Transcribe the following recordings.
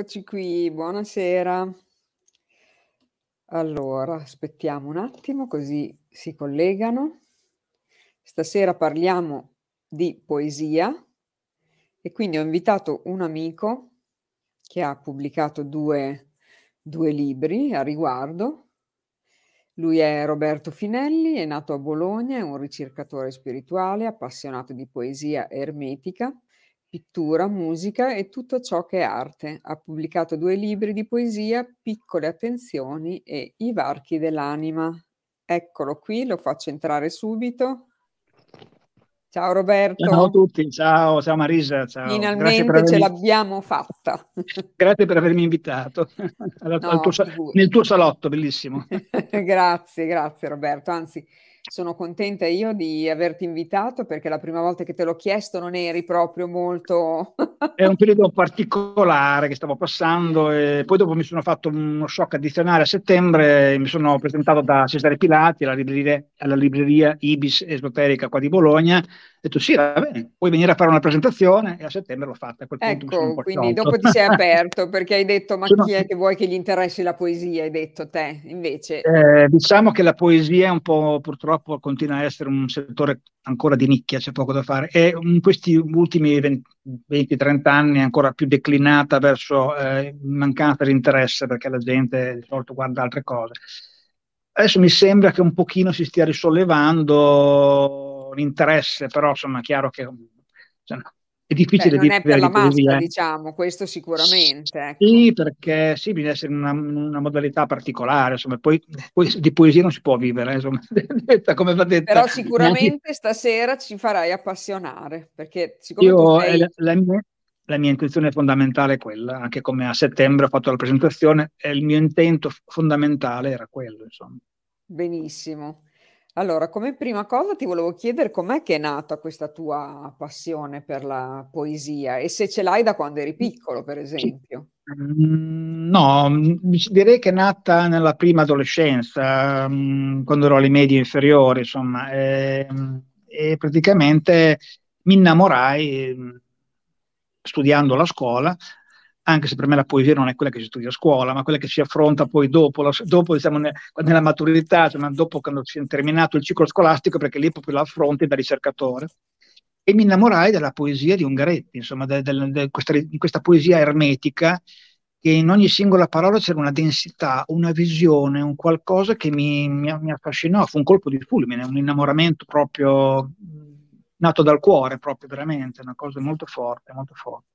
Eccoci qui, buonasera. Allora, aspettiamo un attimo così si collegano. Stasera parliamo di poesia e quindi ho invitato un amico che ha pubblicato due, due libri a riguardo. Lui è Roberto Finelli, è nato a Bologna, è un ricercatore spirituale, appassionato di poesia ermetica pittura, musica e tutto ciò che è arte. Ha pubblicato due libri di poesia, Piccole attenzioni e I varchi dell'anima. Eccolo qui, lo faccio entrare subito. Ciao Roberto. Ciao a tutti, ciao, ciao Marisa. Ciao. Finalmente avermi... ce l'abbiamo fatta. Grazie per avermi invitato no, tuo, nel tuo salotto, bellissimo. grazie, grazie Roberto. Anzi, sono contenta io di averti invitato perché la prima volta che te l'ho chiesto non eri proprio molto... È un periodo particolare che stavo passando e poi dopo mi sono fatto uno shock addizionale a settembre, mi sono presentato da Cesare Pilati alla libreria, alla libreria Ibis Esoterica qua di Bologna detto sì, va bene, puoi venire a fare una presentazione e a settembre l'ho fatta. ecco, quindi dopo ti sei aperto perché hai detto ma Sono... chi è che vuoi che gli interessi la poesia? Hai detto te, invece. Eh, diciamo che la poesia è un po' purtroppo continua a essere un settore ancora di nicchia, c'è poco da fare e in questi ultimi 20-30 anni è ancora più declinata verso eh, mancanza di interesse perché la gente di solito guarda altre cose. Adesso mi sembra che un pochino si stia risollevando l'interesse, però insomma è chiaro che cioè, è difficile Beh, non è per la massa, diciamo, questo sicuramente. Ecco. Sì, perché sì, bisogna essere una, una modalità particolare, insomma, poi, poi, di poesia non si può vivere, insomma, come va detto. Però sicuramente neanche... stasera ci farai appassionare, perché siccome Io, sei... la, la, mia, la mia intuizione fondamentale è quella, anche come a settembre ho fatto la presentazione, e il mio intento fondamentale era quello, insomma. Benissimo. Allora, come prima cosa ti volevo chiedere com'è che è nata questa tua passione per la poesia e se ce l'hai da quando eri piccolo, per esempio. Mm, no, mm, direi che è nata nella prima adolescenza, mm, quando ero alle medie inferiori, insomma, e, e praticamente mi innamorai studiando la scuola anche se per me la poesia non è quella che si studia a scuola, ma quella che si affronta poi dopo, la, dopo diciamo, ne, nella maturità, cioè, dopo quando si è terminato il ciclo scolastico, perché lì proprio la affronti da ricercatore. E mi innamorai della poesia di Ungaretti, insomma, de questa, di questa poesia ermetica, che in ogni singola parola c'era una densità, una visione, un qualcosa che mi, mi, mi affascinò, fu un colpo di fulmine, un innamoramento proprio nato dal cuore, proprio veramente, una cosa molto forte, molto forte.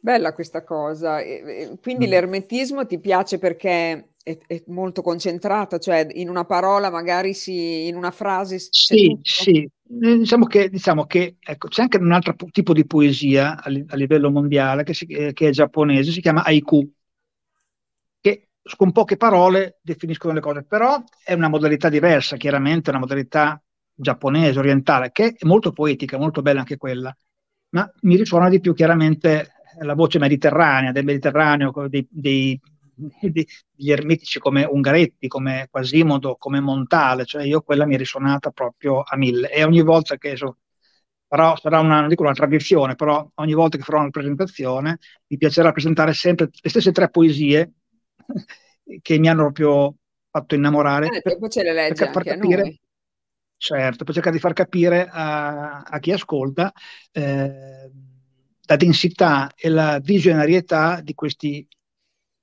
Bella questa cosa. E, quindi mm. l'ermetismo ti piace perché è, è, molto concentrato, cioè in una parola magari si, in una frase Sì, sì. Eh, diciamo che, diciamo che ecco, c'è anche un altro tipo di poesia a, a livello mondiale che, si, eh, che, è giapponese, si chiama haiku, che con poche parole definiscono le cose, però è una modalità diversa, chiaramente, una modalità giapponese, orientale, che è molto poetica, molto bella anche quella, ma mi risuona di più chiaramente la voce mediterranea, del Mediterraneo, dei, dei, degli ermetici come Ungaretti, come Quasimodo, come Montale, cioè io quella mi è risuonata proprio a mille e ogni volta che so, farò, sarà una, dico una tradizione, però ogni volta che farò una presentazione mi piacerà presentare sempre le stesse tre poesie che mi hanno proprio fatto innamorare. Eh, per, ce le legge per far capire, Certo, per cercare di far capire a, a chi ascolta eh, la densità e la visionarietà di questi,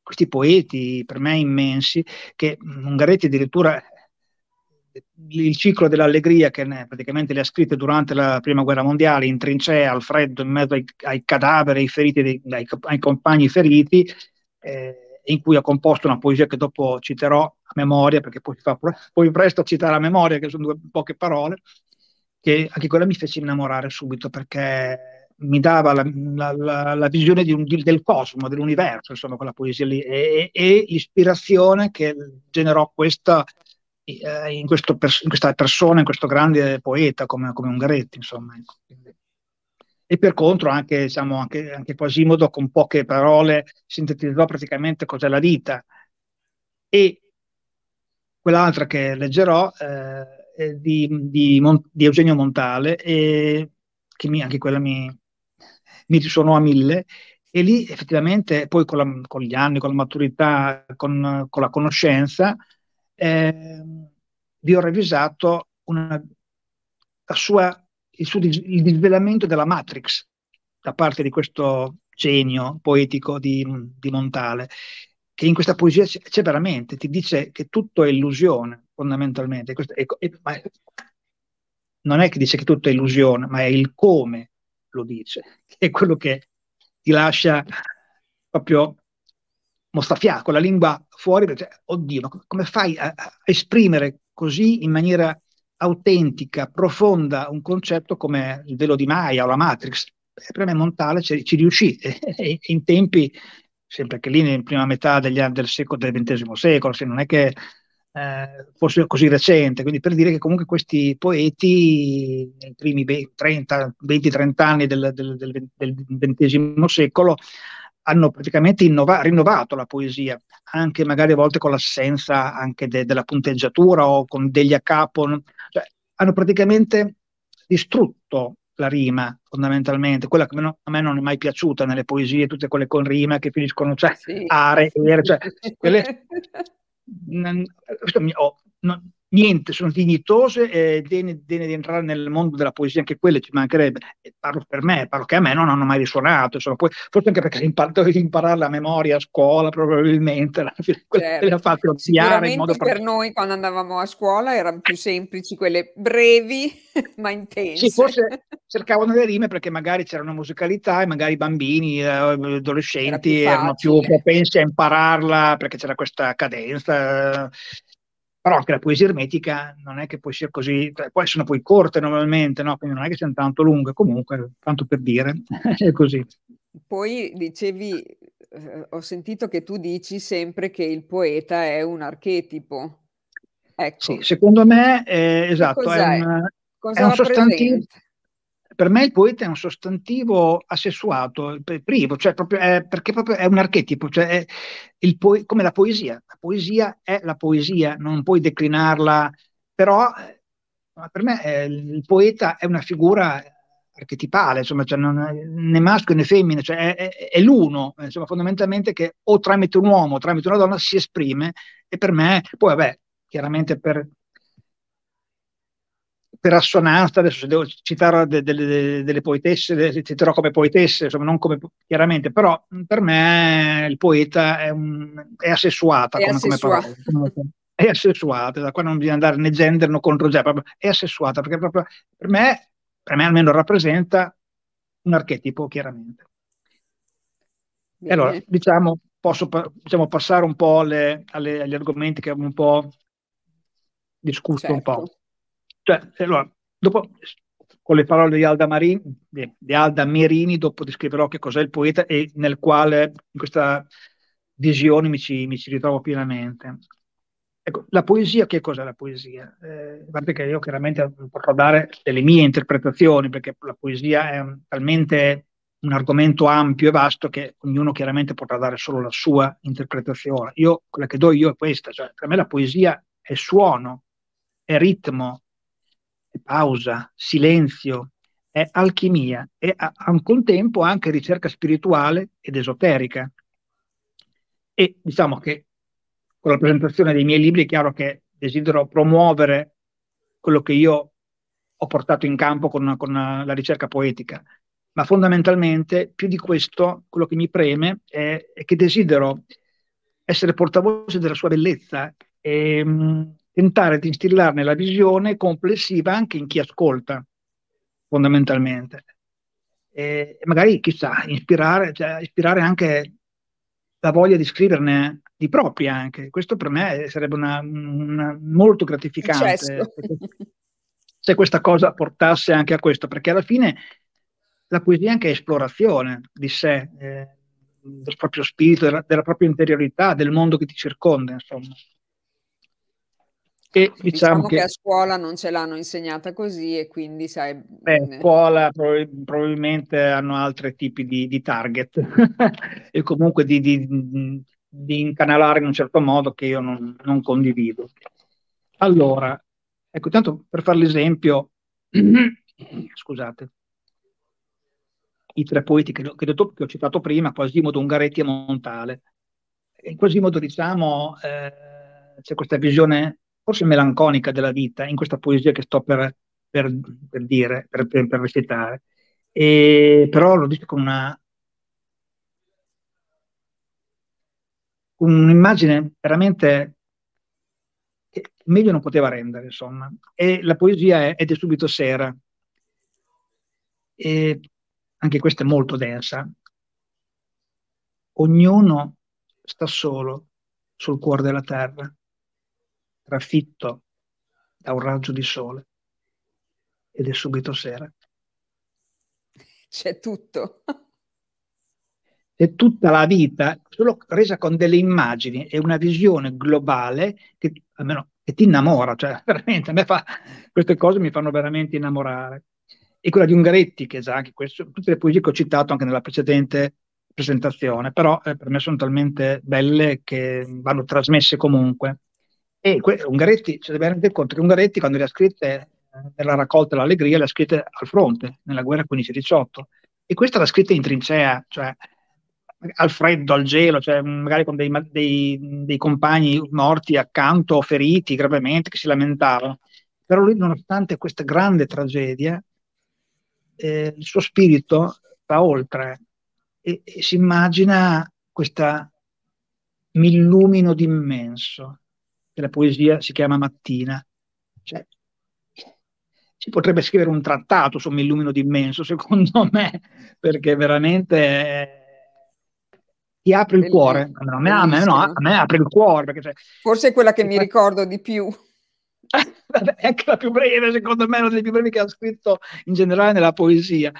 questi poeti, per me immensi, che Ungaretti addirittura il ciclo dell'allegria che praticamente le ha scritte durante la prima guerra mondiale in trincea, al freddo, in mezzo ai, ai cadaveri, ai, feriti, dei, ai, ai compagni feriti, eh, in cui ha composto una poesia che dopo citerò a memoria, perché poi, fa, poi presto a citare a memoria, che sono due poche parole, che anche quella mi fece innamorare subito, perché mi dava la, la, la, la visione un, del cosmo, dell'universo, insomma, quella poesia lì, e, e l'ispirazione che generò questa, eh, in, questo, in, questa persona, in questo grande poeta come, come Ungaretti, insomma. Ecco. E per contro anche, diciamo, anche, anche Quasimodo con poche parole sintetizzò praticamente cos'è la vita. E quell'altra che leggerò eh, di, di, di Eugenio Montale, e che mi, anche quella mi, mi risuonò a mille, e lì effettivamente poi con, la, con, gli anni, con la maturità, con, con la conoscenza, eh, vi ho revisato una, sua, il, suo, il disvelamento della Matrix da parte di questo genio poetico di, di Montale, che in questa poesia c'è, c'è, veramente, ti dice che tutto è illusione, fondamentalmente. Questo, è, è, non è che dice che tutto è illusione, ma è il come lo dice, che è quello che ti lascia proprio mostrafiaco, la lingua fuori, perché, oddio, come fai a, a esprimere così in maniera autentica, profonda, un concetto come il velo di Maya o la Matrix? Per me Montale ci, ci riuscì in tempi, sempre che lì nella prima metà degli del, secolo, del XX secolo, se non è che eh, fosse così recente, quindi per dire che comunque questi poeti nei primi 20-30 anni del, del, del, del XX secolo hanno praticamente innova- rinnovato la poesia, anche magari a volte con l'assenza anche de- della punteggiatura o con degli a capo, cioè, hanno praticamente distrutto la rima fondamentalmente, quella che a me non è mai piaciuta nelle poesie, tutte quelle con rima che finiscono, cioè sì. are, ere, cioè, quelle no, niente, sono dignitose e degne, degne, di entrare nel mondo della poesia, anche quelle ci mancherebbe. E parlo per me, parlo che a me non hanno mai risuonato, insomma, poi, forse anche perché impar- dovevi imparare la memoria a scuola, probabilmente, certo. le ha fatte Sicuramente in modo per noi quando andavamo a scuola erano più semplici, quelle brevi ma intense. Sì, forse cercavano le rime perché magari c'era una musicalità e magari i bambini, eh, adolescenti Era erano più propensi a impararla perché c'era questa cadenza però anche la poesia ermetica non è che poi sia così, cioè, poi sono poi corte normalmente, no? quindi non è che siano tanto lunghe, comunque, tanto per dire, è così. Poi dicevi, eh, ho sentito che tu dici sempre che il poeta è un archetipo. Ecco. Sì, secondo me, è, esatto, è un, è un sostantivo per me il poeta è un sostantivo assessuato, privo, cioè proprio è, perché proprio è un archetipo, cioè po- come la poesia. La poesia è la poesia, non puoi declinarla, però eh, per me eh, il poeta è una figura archetipale, insomma, cioè è né maschio né femmina, cioè è, è, è l'uno, insomma, fondamentalmente che o tramite un uomo o tramite una donna si esprime e per me, poi vabbè, chiaramente per per assonanza, adesso se devo citare de, de, de, delle poetesse, le citerò come poetesse, insomma non come chiaramente, però per me il poeta è, un, è assessuata è come, assessuata. come parola. È assessuata, da qua non bisogna andare né gender né contro gender, è assessuata perché proprio per me, per me almeno rappresenta un archetipo chiaramente. E allora, diciamo, posso diciamo, passare un po' alle, alle, agli argomenti che abbiamo un po' discusso certo. un po'. Cioè, allora, dopo, con le parole di Alda, Marini, di Alda Merini, dopo descriverò che cos'è il poeta e nel quale in questa visione mi ci, mi ci ritrovo pienamente. Ecco, la poesia, che cos'è la poesia? Eh, a parte che io chiaramente potrò dare delle mie interpretazioni, perché la poesia è un, talmente un argomento ampio e vasto che ognuno chiaramente potrà dare solo la sua interpretazione. Io, quella che do io è questa, cioè per me la poesia è suono, è ritmo, pausa, silenzio, è alchimia e a, un contempo anche ricerca spirituale ed esoterica. E diciamo che con la presentazione dei miei libri è chiaro che desidero promuovere quello che io ho portato in campo con, con la ricerca poetica, ma fondamentalmente più di questo quello che mi preme è, è che desidero essere portavoce della sua bellezza e, tentare di instillarne la visione complessiva anche in chi ascolta, fondamentalmente. E magari, chissà, ispirare, cioè, ispirare anche la voglia di scriverne di propria anche. Questo per me sarebbe una, una molto gratificante se questa cosa portasse anche a questo, perché alla fine la poesia è anche esplorazione di sé, eh, del proprio spirito, della, della propria interiorità, del mondo che ti circonda, insomma. E diciamo, diciamo che, che, a scuola non ce l'hanno insegnata così e quindi sai... Beh, a scuola prob- probabilmente hanno altri tipi di, di target e comunque di, di, di, incanalare in un certo modo che io non, non condivido. Allora, ecco, tanto per fare l'esempio, scusate, i tre poeti che, che, che ho citato prima, Quasimodo, Ungaretti e Montale. In Quasimodo, diciamo, eh, c'è questa visione forse melanconica della vita in questa poesia che sto per, per, per dire, per, per, recitare. E, però lo dice con una un'immagine veramente che meglio non poteva rendere, insomma. E la poesia è Ed è subito sera. E anche questa è molto densa. Ognuno sta solo sul cuore della terra, trafitto da un raggio di sole. Ed è subito sera. C'è tutto è tutta la vita solo resa con delle immagini e una visione globale che almeno che ti innamora, cioè veramente a me fa, queste cose mi fanno veramente innamorare. E quella di Ungaretti, che già anche questo, tutte le poesie che ho citato anche nella precedente presentazione, però eh, per me sono talmente belle che vanno trasmesse comunque. E que- Ungaretti, ci deve rendere conto che Ungaretti quando le ha scritte eh, nella raccolta l'allegria, le ha scritte al fronte, nella guerra 15-18. E questa l'ha scritta in trincea, cioè al freddo, al gelo, cioè magari con dei, dei, dei compagni morti accanto o feriti gravemente che si lamentavano. Però lui, nonostante questa grande tragedia, eh, il suo spirito va oltre e, e si immagina questa mi illumino d'immenso, che la poesia si chiama Mattina. Cioè, si potrebbe scrivere un trattato su mi illumino d'immenso, secondo me, perché veramente ti apre il cuore. A me, a, me, no, a me, apre il cuore. Perché, cioè, Forse è quella che mi ricordo di più. è anche la più breve, secondo me, una delle più brevi che ha scritto in generale nella poesia.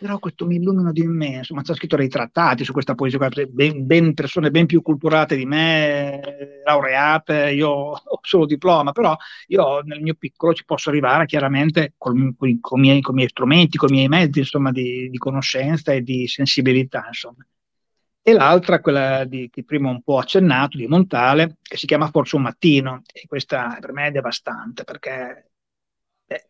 Però questo mi illumina di immenso, ma ha scritto dei trattati su questa poesia, ben, ben, persone ben più culturate di me, laureate, io ho solo diploma, però io nel mio piccolo ci posso arrivare chiaramente con, con, con, i, miei, con i miei strumenti, con i miei mezzi insomma, di, di conoscenza e di sensibilità. Insomma e l'altra, quella di, che prima un po' accennato, di Montale, che si chiama Forse un mattino, e questa per me è devastante perché eh,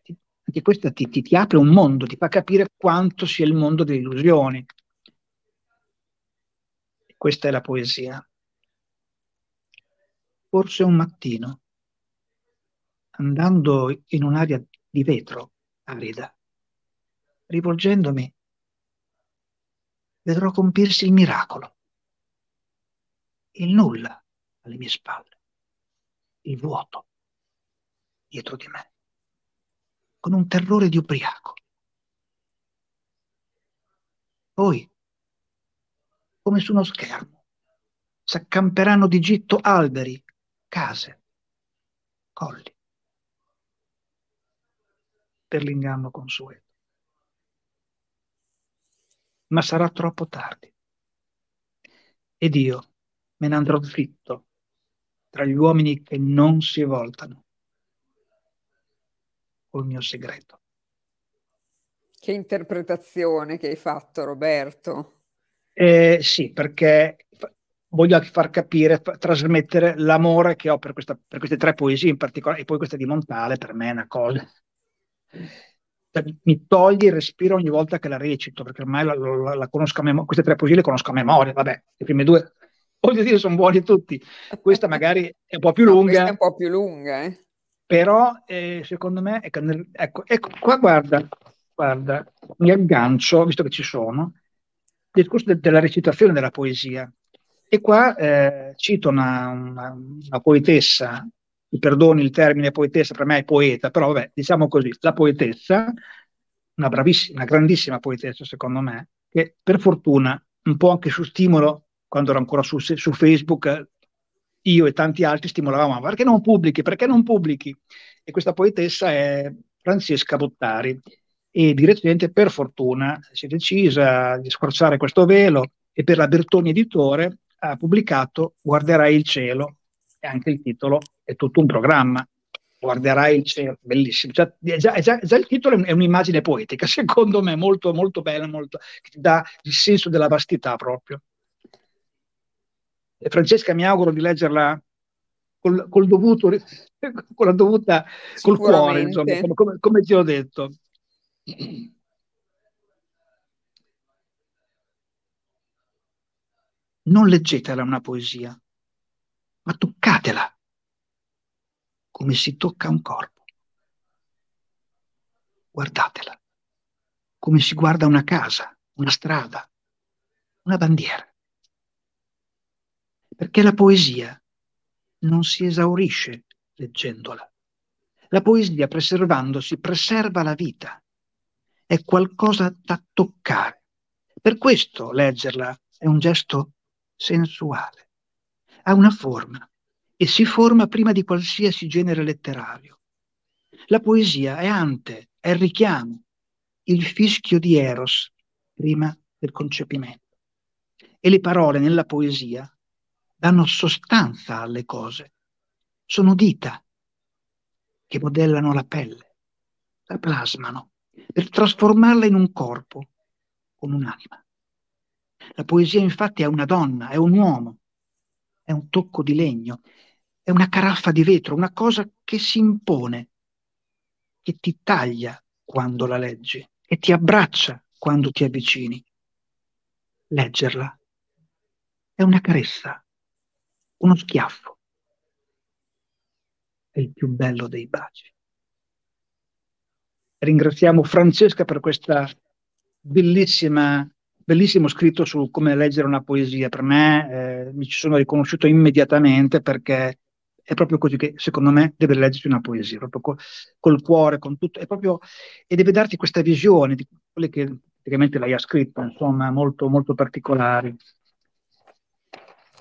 anche questa ti, ti, ti, apre un mondo, ti fa capire quanto sia il mondo delle illusioni. Questa è la poesia. Forse un mattino, andando in un'aria di vetro arida, rivolgendomi vedrò compirsi il miracolo. Il nulla alle mie spalle, il vuoto dietro di me, con un terrore di ubriaco. Poi, come su uno schermo, s'accamperanno di gitto alberi, case, colli, per l'inganno consueto ma sarà troppo tardi. Ed io me ne andrò zitto tra gli uomini che non si voltano col mio segreto. Che interpretazione che hai fatto, Roberto. Eh, sì, perché voglio far capire, far trasmettere l'amore che ho per, questa, per, queste tre poesie in particolare, e poi questa di Montale per me è una cosa cioè, mi toglie il respiro ogni volta che la recito, perché ormai la, la, la conosco a memoria, queste tre poesie le conosco a memoria, vabbè, le prime due, voglio dire, sono buoni tutti. Questa magari è un po' più no, lunga. Questa è un po' più lunga, eh. Però, eh, secondo me, ecco, ecco, ecco, qua guarda, guarda, mi aggancio, visto che ci sono, il discorso de- della recitazione della poesia. E qua eh, cito una, una, una poetessa mi perdoni il termine poetessa, per me è poeta, però vabbè, diciamo così, la poetessa, una bravissima, una grandissima poetessa secondo me, che per fortuna, un po' anche su stimolo, quando ero ancora su, su Facebook, io e tanti altri stimolavamo, perché non pubblichi, perché non pubblichi? E questa poetessa è Francesca Bottari e di recente, per fortuna, si è decisa di squarciare questo velo e per la Bertoni Editore ha pubblicato Guarderai il cielo, e anche il titolo è tutto un programma. Guarderai il cielo, bellissimo. Già, già, già, già, il titolo è un'immagine poetica, secondo me, molto, molto bella, molto, che ti dà il senso della vastità proprio. E Francesca, mi auguro di leggerla col, col dovuto, con la dovuta, col cuore, insomma, come, come, come ti ho detto. non leggetela una poesia, ma toccatela come si tocca un corpo. Guardatela come si guarda una casa, una strada, una bandiera. Perché la poesia non si esaurisce leggendola. La poesia, preservandosi, preserva la vita. È qualcosa da toccare. Per questo leggerla è un gesto sensuale. Ha una forma e si forma prima di qualsiasi genere letterario. La poesia è ante, è il richiamo, il fischio di Eros prima del concepimento. E le parole nella poesia danno sostanza alle cose, sono dita che modellano la pelle, la plasmano, per trasformarla in un corpo con un'anima. La poesia infatti è una donna, è un uomo, è un tocco di legno, è una caraffa di vetro, una cosa che si impone, che ti taglia quando la leggi e ti abbraccia quando ti avvicini. Leggerla è una carezza, uno schiaffo. È il più bello dei baci. Ringraziamo Francesca per questa bellissima, bellissimo scritto su come leggere una poesia. Per me eh, mi ci sono riconosciuto immediatamente perché è proprio così che secondo me deve leggersi una poesia, proprio col, col cuore, con tutto, proprio, e deve darti questa visione di quelle che praticamente lei ha scritto, insomma, molto, molto particolari.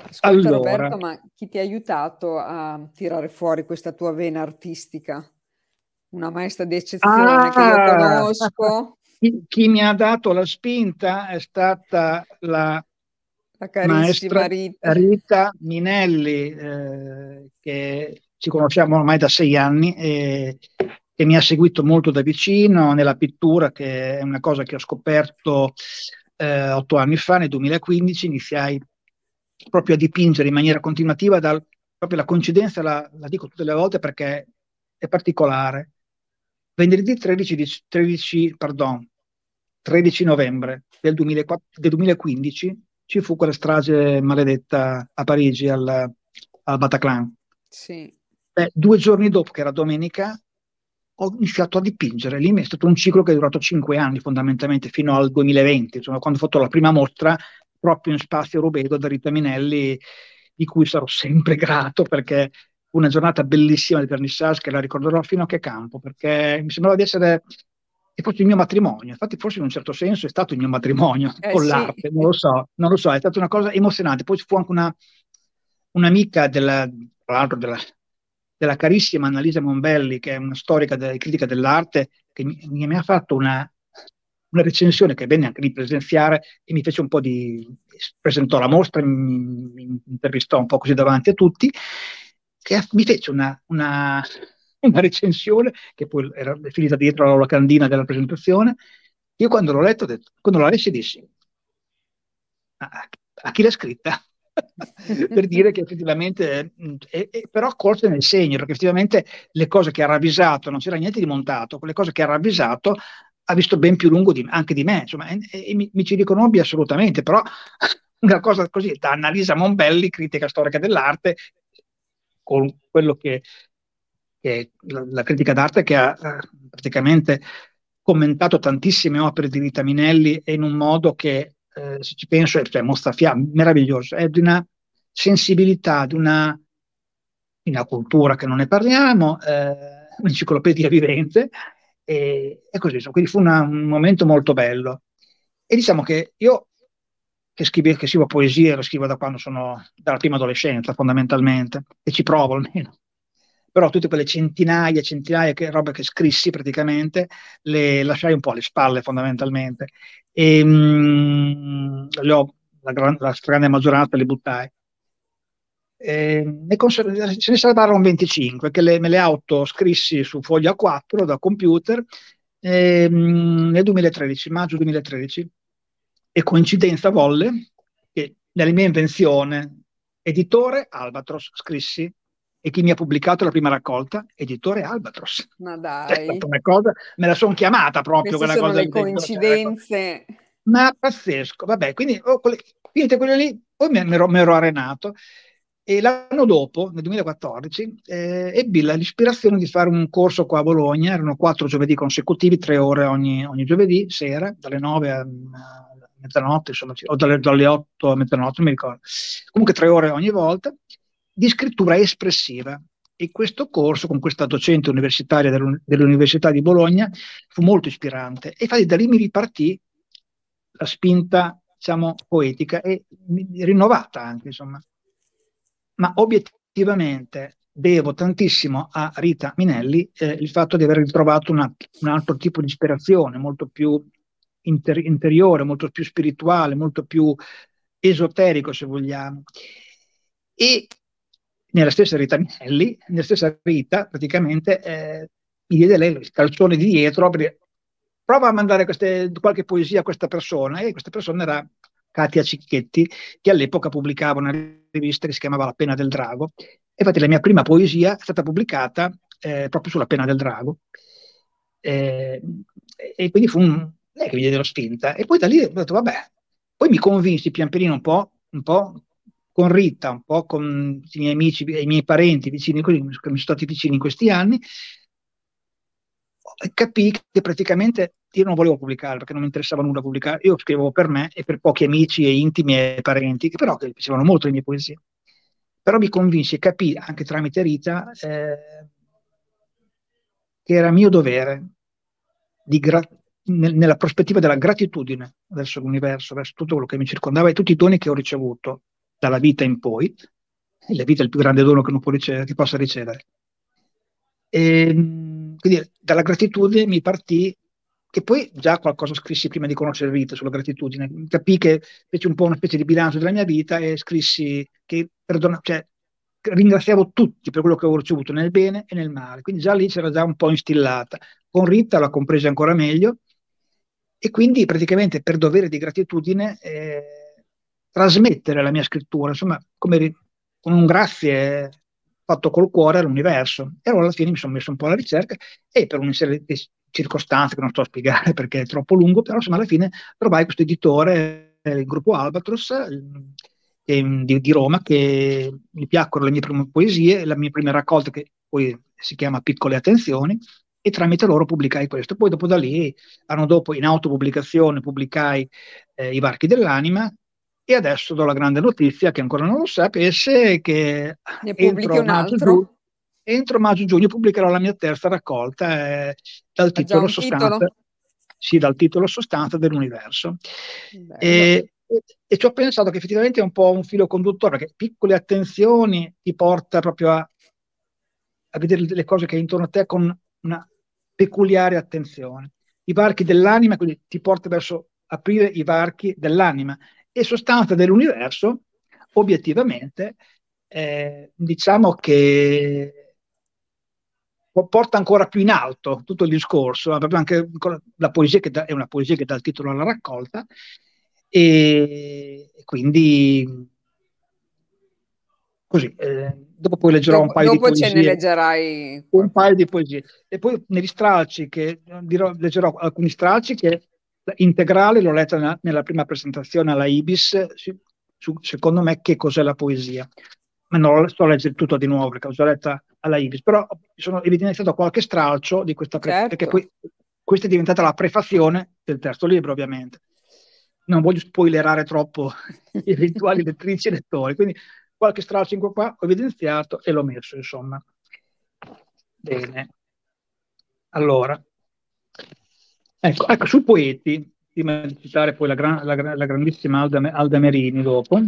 Ascolta allora, Roberto, ma chi ti ha aiutato a tirare fuori questa tua vena artistica? Una maestra di eccezione ah, che io ah! conosco. Chi, chi, mi ha dato la spinta è stata la la carissima Rita. Rita Minelli, eh, che ci conosciamo ormai da sei anni e che mi ha seguito molto da vicino nella pittura, che è una cosa che ho scoperto eh, otto anni fa, nel 2015, iniziai proprio a dipingere in maniera continuativa, dal, proprio la coincidenza la, la dico tutte le volte perché è particolare. Venerdì 13, 13, pardon, 13 novembre del, 2004, del 2015 ci fu quella strage maledetta a Parigi al, al Bataclan. Sì. Beh, due giorni dopo, che era domenica, ho iniziato a dipingere. Lì è stato un ciclo che è durato cinque anni fondamentalmente, fino al 2020, insomma, quando ho fatto la prima mostra proprio in Spazio Rubedo da Rita Minelli, di cui sarò sempre grato perché una giornata bellissima di vernissage che la ricorderò fino a che campo, perché mi sembrava di essere e forse il mio matrimonio, infatti forse in un certo senso è stato il mio matrimonio eh, con sì. l'arte, non lo so, non lo so, è stata una cosa emozionante. Poi ci fu anche una, un'amica della, tra l'altro della, della carissima Annalisa Monbelli, che è una storica e critica dell'arte, che mi, mi, ha fatto una, una recensione che venne anche lì presenziare e mi fece un po' di... presentò la mostra, mi, mi intervistò un po' così davanti a tutti, che mi fece una, una una recensione che poi era finita dietro la locandina della presentazione. Io quando l'ho letto, detto, quando la lessi dissi, a, a chi l'ha scritta? per dire che effettivamente, eh, eh, però colse nel segno, perché effettivamente le cose che ha ravvisato, non c'era niente di montato, quelle cose che ha ravvisato ha visto ben più lungo di, anche di me, insomma, e, e mi, mi, ci riconobbi assolutamente, però una cosa così, da Annalisa Monbelli, critica storica dell'arte, con quello che che la, la critica d'arte che ha eh, praticamente commentato tantissime opere di Rita Minelli e in un modo che, eh, se ci penso, è cioè, Mostafia, meraviglioso, è di una sensibilità, di una, di una cultura che non ne parliamo, eh, un'enciclopedia vivente, e, e così, quindi fu una, un momento molto bello. E diciamo che io che, scrivo, che scrivo poesie, lo scrivo da quando sono, dalla prima adolescenza fondamentalmente, e ci provo almeno però tutte quelle centinaia e centinaia di robe che scrissi praticamente le lasciai un po' alle spalle fondamentalmente e mh, mm, ho, la, gran, la stragrande maggioranza le buttai. E, ne conser- ce ne salvarono 25 che le, me le autoscrissi su foglia 4 da computer e, mh, mm, nel 2013, maggio 2013 e coincidenza volle che nella mia invenzione editore Albatros scrissi e chi mi ha pubblicato la prima raccolta? Editore Albatros. Ma dai. Una cosa, me la sono chiamata proprio Queste quella sono cosa. le coincidenze. Ma pazzesco, vabbè, quindi oh, quelle, finite quelle lì, Poi mi, ero, mi ero arenato e l'anno dopo, nel 2014, eh, ebbi l'ispirazione di fare un corso qua a Bologna, erano quattro giovedì consecutivi, tre ore ogni, ogni giovedì sera, dalle 9 a, mezzanotte, insomma, o dalle, dalle 8 a mezzanotte, non mi ricordo. Comunque tre ore ogni volta, di scrittura espressiva. E questo corso, con questa docente universitaria dell'Università di Bologna, fu molto ispirante. E infatti da lì mi ripartì la spinta, diciamo, poetica e rinnovata anche, insomma ma obiettivamente devo tantissimo a Rita Minelli eh, il fatto di aver ritrovato una, un altro tipo di ispirazione, molto più inter- interiore, molto più spirituale, molto più esoterico, se vogliamo. E nella stessa Rita Minelli, nella stessa Rita, praticamente eh, mi diede lei il calcione di dietro, prova a mandare queste, qualche poesia a questa persona, e questa persona era Katia Cicchetti, che all'epoca pubblicava una rivista che si chiamava La Pena del Drago. Infatti la mia prima poesia è stata pubblicata eh, proprio sulla Pena del Drago. Eh, e quindi fu un, lei che mi diede la spinta. E poi da lì ho detto, vabbè, poi mi convinsi pian pianino un po', un po' con Rita, un po' con i miei amici, i miei parenti vicini, che mi sono stati vicini in questi anni, capì che praticamente io non volevo pubblicare perché non mi interessava nulla pubblicare, io scrivevo per me e per pochi amici e intimi e parenti, che però che piacevano molto le mie poesie. Però mi convinsi e capì anche tramite Rita eh, che era mio dovere gra- nel, nella prospettiva della gratitudine verso l'universo, verso tutto quello che mi circondava e tutti i doni che ho ricevuto dalla vita in poi. E la vita è il più grande dono che, ricevere, che possa ricevere. E, ehm, quindi dalla gratitudine mi partì che poi già qualcosa scrissi prima di conoscere Rita sulla gratitudine, capì che feci un po' una specie di bilancio della mia vita e scrissi che perdona, cioè, ringraziavo tutti per quello che avevo ricevuto nel bene e nel male, quindi già lì c'era già un po' instillata. Con Rita l'ho compresa ancora meglio. E quindi praticamente per dovere di gratitudine eh, trasmettere la mia scrittura, insomma, come con un grazie fatto col cuore all'universo. E allora alla fine mi sono messo un po' alla ricerca e per una serie di circostanze che non sto a spiegare perché è troppo lungo, però insomma alla fine trovai questo editore, il gruppo Albatros eh, di, di, Roma, che mi piacquero le mie prime poesie, la mia prima raccolta che poi si chiama Piccole Attenzioni, e tramite loro pubblicai questo. Poi dopo da lì, anno dopo, in autopubblicazione, pubblicai eh, I Varchi dell'Anima, e adesso do la grande notizia che ancora non lo sapesse che un altro entro maggio-giugno pubblicherò la mia terza raccolta eh, dal, titolo sostanza, titolo? Sì, dal titolo Sostanza dell'universo. E, e, e, ci ho pensato che effettivamente è un po' un filo conduttore, perché piccole attenzioni ti porta proprio a, a vedere le cose che hai intorno a te con una peculiare attenzione. I varchi dell'anima, quindi ti porta verso aprire i varchi dell'anima e sostanza dell'universo, obiettivamente, eh, diciamo che porta ancora più in alto tutto il discorso, proprio anche la poesia che da, è una poesia che dà il titolo alla raccolta e quindi così eh, dopo poi leggerò dopo, un paio di poesie dopo ce ne leggerai un paio di poesie. E poi negli stralci che dirò, leggerò alcuni stralci che integrale l'ho letta nella, nella prima presentazione alla Ibis su, su, secondo me che cos'è la poesia ma non sto a leggere tutto di nuovo perché ho già letta alla Ibis, però sono evidenziato qualche stralcio di questa pre- certo. perché poi questa è diventata la prefazione del terzo libro, ovviamente. Non voglio spoilerare troppo gli eventuali lettrici e lettori, quindi qualche stralcio in qua ho evidenziato e l'ho messo, insomma. Bene. Allora, ecco, ecco sui poeti, prima di citare poi la, gran, la, la grandissima Alda, Alda Merini dopo,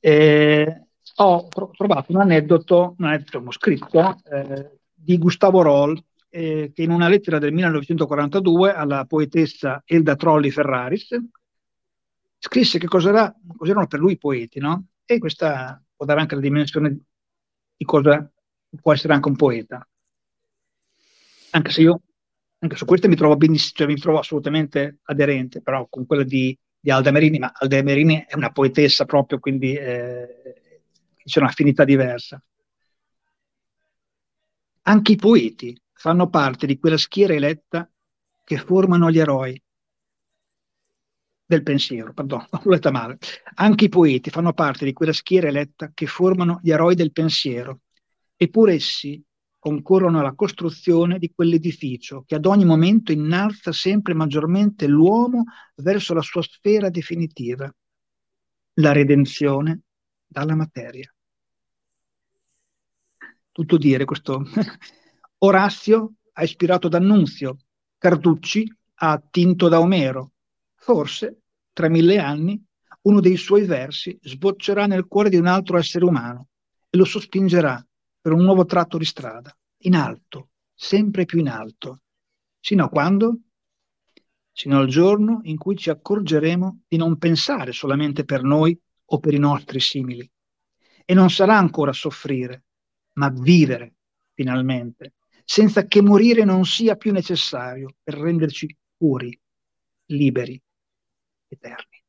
eh, ho trovato un aneddoto, un aneddoto scritto eh, di Gustavo Roll, eh, che in una lettera del 1942 alla poetessa Elda Trolli Ferraris scrisse che cos'era, cos'erano per lui i poeti, no? E questa può dare anche la dimensione di cosa può essere anche un poeta. Anche se io, anche su queste mi trovo benissimo, cioè mi trovo assolutamente aderente, però con quella di, di Alda Merini, ma Alda Merini è una poetessa proprio, quindi eh, c'è un'affinità diversa. Anche i poeti fanno parte di quella schiera eletta che formano gli eroi. del pensiero, perdono, l'ho letta male. Anche i poeti fanno parte di quella schiera eletta che formano gli eroi del pensiero, eppure essi concorrono alla costruzione di quell'edificio che ad ogni momento innalza sempre maggiormente l'uomo verso la sua sfera definitiva, la redenzione dalla materia. Tutto dire questo. Orazio ha ispirato D'Annunzio, Carducci ha attinto da Omero. Forse, tra mille anni, uno dei suoi versi sboccerà nel cuore di un altro essere umano e lo sospingerà per un nuovo tratto di strada, in alto, sempre più in alto. Sino a quando? Sino al giorno in cui ci accorgeremo di non pensare solamente per noi o per i nostri simili. E non sarà ancora soffrire, ma vivere finalmente, senza che morire non sia più necessario per renderci puri, liberi, eterni.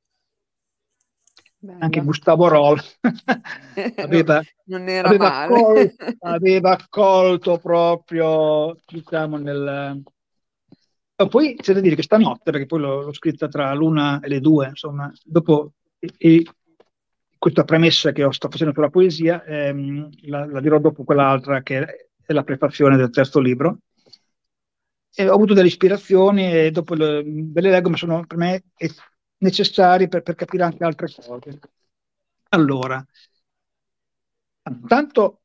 Bello. Anche Gustavo Roll aveva, aveva, colto, aveva, colto, proprio, diciamo, nel... Oh, poi c'è da dire che stanotte, perché poi l'ho, l'ho scritta tra l'una e le due, insomma, dopo e, e questa premessa che sto facendo sulla poesia, ehm, la, la dirò dopo quell'altra che è la prefazione del terzo libro. E ho avuto delle ispirazioni e dopo le, ve le leggo, ma sono per me necessari per, per capire anche altre cose. Allora, intanto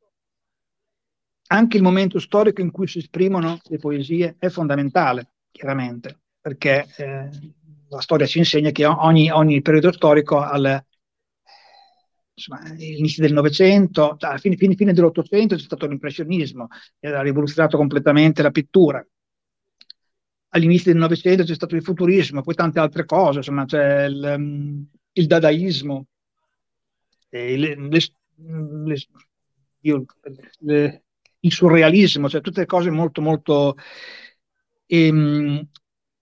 anche il momento storico in cui si esprimono le poesie è fondamentale, chiaramente, perché eh, la storia ci insegna che ogni, ogni periodo storico al all'inizio del Novecento, alla fine, fine, fine dell'Ottocento c'è stato l'impressionismo, che ha rivoluzionato completamente la pittura all'inizio del Novecento c'è stato il futurismo, poi tante altre cose, insomma c'è il, um, il dadaismo, le, le, io, le, il surrealismo, cioè tutte cose molto molto... E, ehm,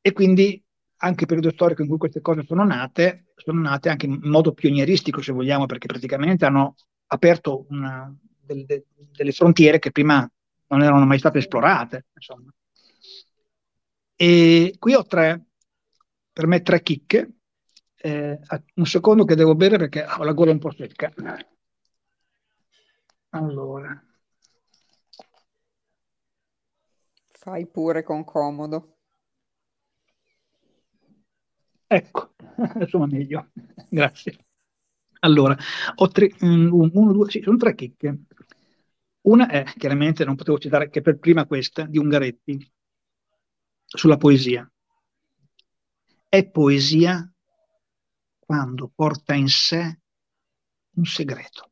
e quindi anche il periodo storico in cui queste cose sono nate, sono nate anche in modo pionieristico, se vogliamo, perché praticamente hanno aperto una, del, de, delle frontiere che prima non erano mai state esplorate. Insomma. E qui ho tre, per me tre chicche. Eh, un secondo che devo bere perché ho la gola un po' secca. Allora. Fai pure con comodo. Ecco, va meglio. Grazie. Allora, ho tre, um, uno, due, sì, sono tre chicche. Una è, chiaramente, non potevo citare che per prima questa, di Ungaretti, sulla poesia. È poesia quando porta in sé un segreto.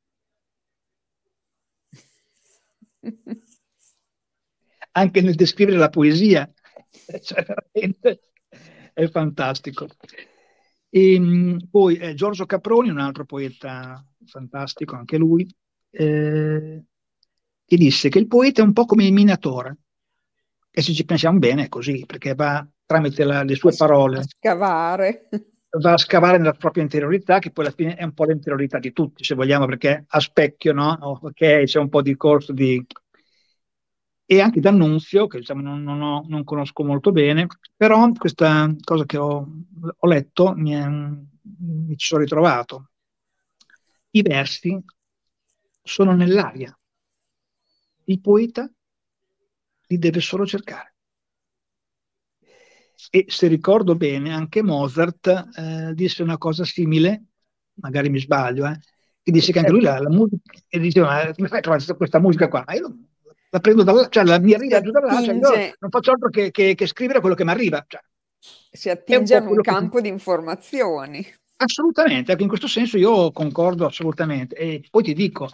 Anche nel descrivere la poesia, cioè, è fantastico. E, ehm, poi eh, Giorgio Caproni, un altro poeta fantastico, anche lui, eh, che disse che il poeta è un po' come il minatore, e se ci pensiamo bene è così, perché va tramite la, le sue parole a scavare. Va a scavare nella propria interiorità, che poi alla fine è un po' l'interiorità di tutti, se vogliamo, perché a specchio, no? Ok, c'è un po' di corso di... E anche D'Annunzio, che diciamo, non, non, ho, non, conosco molto bene, però questa cosa che ho, ho letto mi, è, mi ci sono ritrovato. I versi sono nell'aria. Il poeta li deve solo cercare. E se ricordo bene, anche Mozart eh, disse una cosa simile, magari mi sbaglio, eh, che disse che anche lui la, la musica, e diceva, come fai a trovare questa musica qua? Ma io la prendo dalla, cioè la, mi arriva giù dall'altra, cioè io non faccio altro che, che, che scrivere quello che mi arriva. Cioè, si attinge a un, un campo che... di informazioni. Assolutamente, anche in questo senso io concordo assolutamente. E poi ti dico,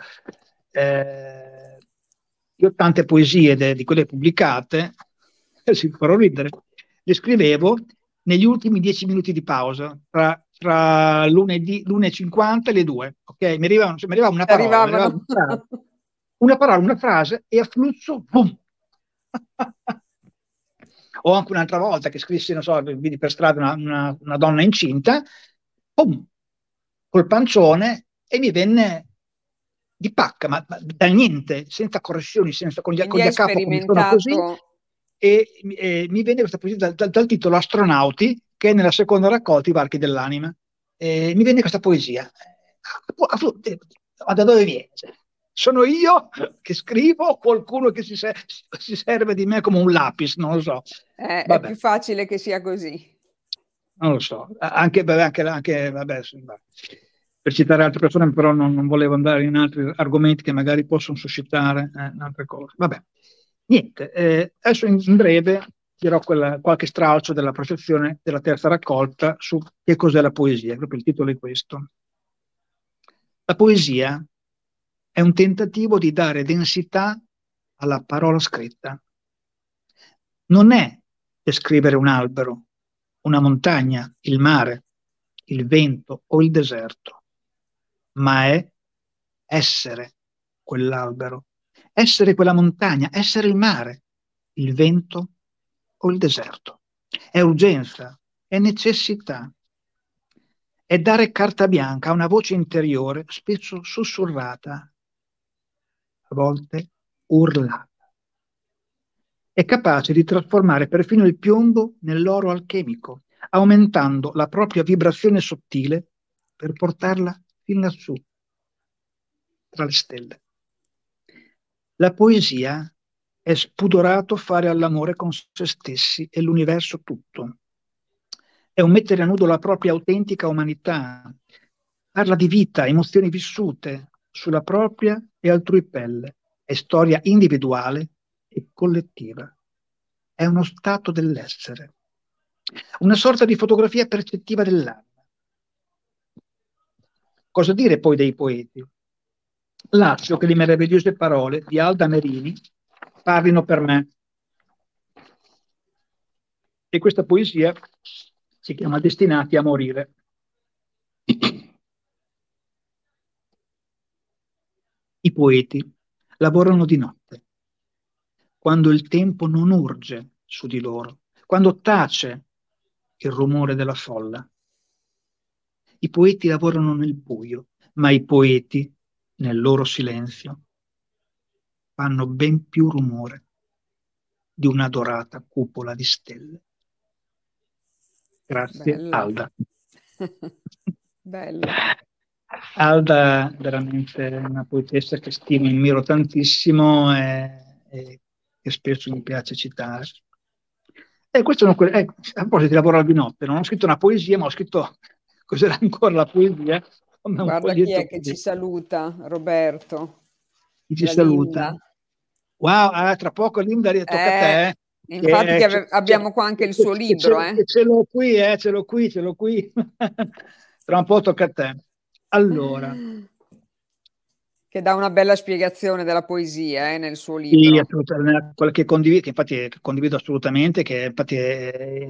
eh, io tante poesie de, di quelle pubblicate, si farò ridere, le scrivevo negli ultimi dieci minuti di pausa, tra, tra lunedì, l'1.50 e le 2. Ok, mi arrivava, mi arrivava una parola, arrivava una, frase, una parola, una frase e a flusso, boom! o anche un'altra volta che scrissi, non so, vidi per strada una, una, una donna incinta, boom, col pancione e mi venne di pacca, ma, ma da niente, senza correzioni, senza con gli, con gli a capo come sono così. E, e, mi venne questa poesia dal, dal, dal, titolo Astronauti, che nella seconda raccolta, I varchi dell'anima, eh, mi viene questa poesia. Da dove viene? Sono io che scrivo o qualcuno che si, se- si, serve di me come un lapis? Non lo so. Eh, è più facile che sia così. Non lo so. Anche, anche, anche vabbè, per citare altre persone, però non, non, volevo andare in altri argomenti che magari possono suscitare eh, altre cose. Vabbè, niente. Eh, adesso in, in breve dirò quella, qualche stralcio della procezione della terza raccolta su che cos'è la poesia, proprio il titolo è questo. La poesia è un tentativo di dare densità alla parola scritta. Non è descrivere un albero, una montagna, il mare, il vento o il deserto, ma è essere quell'albero, essere quella montagna, essere il mare, il vento o il deserto. È urgenza, è necessità. È dare carta bianca a una voce interiore, spesso sussurrata, a volte urlata. È capace di trasformare perfino il piombo nell'oro alchemico, aumentando la propria vibrazione sottile per portarla fin lassù, tra le stelle. La poesia è spudorato fare all'amore con se stessi e l'universo tutto. È un mettere a nudo la propria autentica umanità. Parla di vita, emozioni vissute sulla propria e altrui pelle. È storia individuale e collettiva. È uno stato dell'essere. Una sorta di fotografia percettiva dell'anima. Cosa dire poi dei poeti? Lascio che le meravigliose parole di Alda Merini parlino per me. E questa poesia si chiama Destinati a morire. I poeti lavorano di notte, quando il tempo non urge su di loro, quando tace il rumore della folla. I poeti lavorano nel buio, ma i poeti, nel loro silenzio, fanno ben più rumore di una dorata cupola di stelle. Grazie Bello. Alda. Bello. Alda è veramente una poetessa che stimo e ammiro tantissimo e, e, che spesso mi piace citare. E questo non, eh, a proposito di lavorare di notte, non ho scritto una poesia, ma ho scritto cos'era ancora la poesia. Guarda chi è che ci saluta, Roberto. Chi ci saluta? Linda. Wow, ah, tra poco Linda tocca eh, a te. Infatti eh, ave- abbiamo qua anche il suo libro. Ce, eh. ce l'ho qui, eh, ce l'ho qui, ce l'ho qui. tra un po' tocca a te. Allora. Che dà una bella spiegazione della poesia eh, nel suo libro. Sì, assolutamente, quella che condivido, che infatti condivido assolutamente, che infatti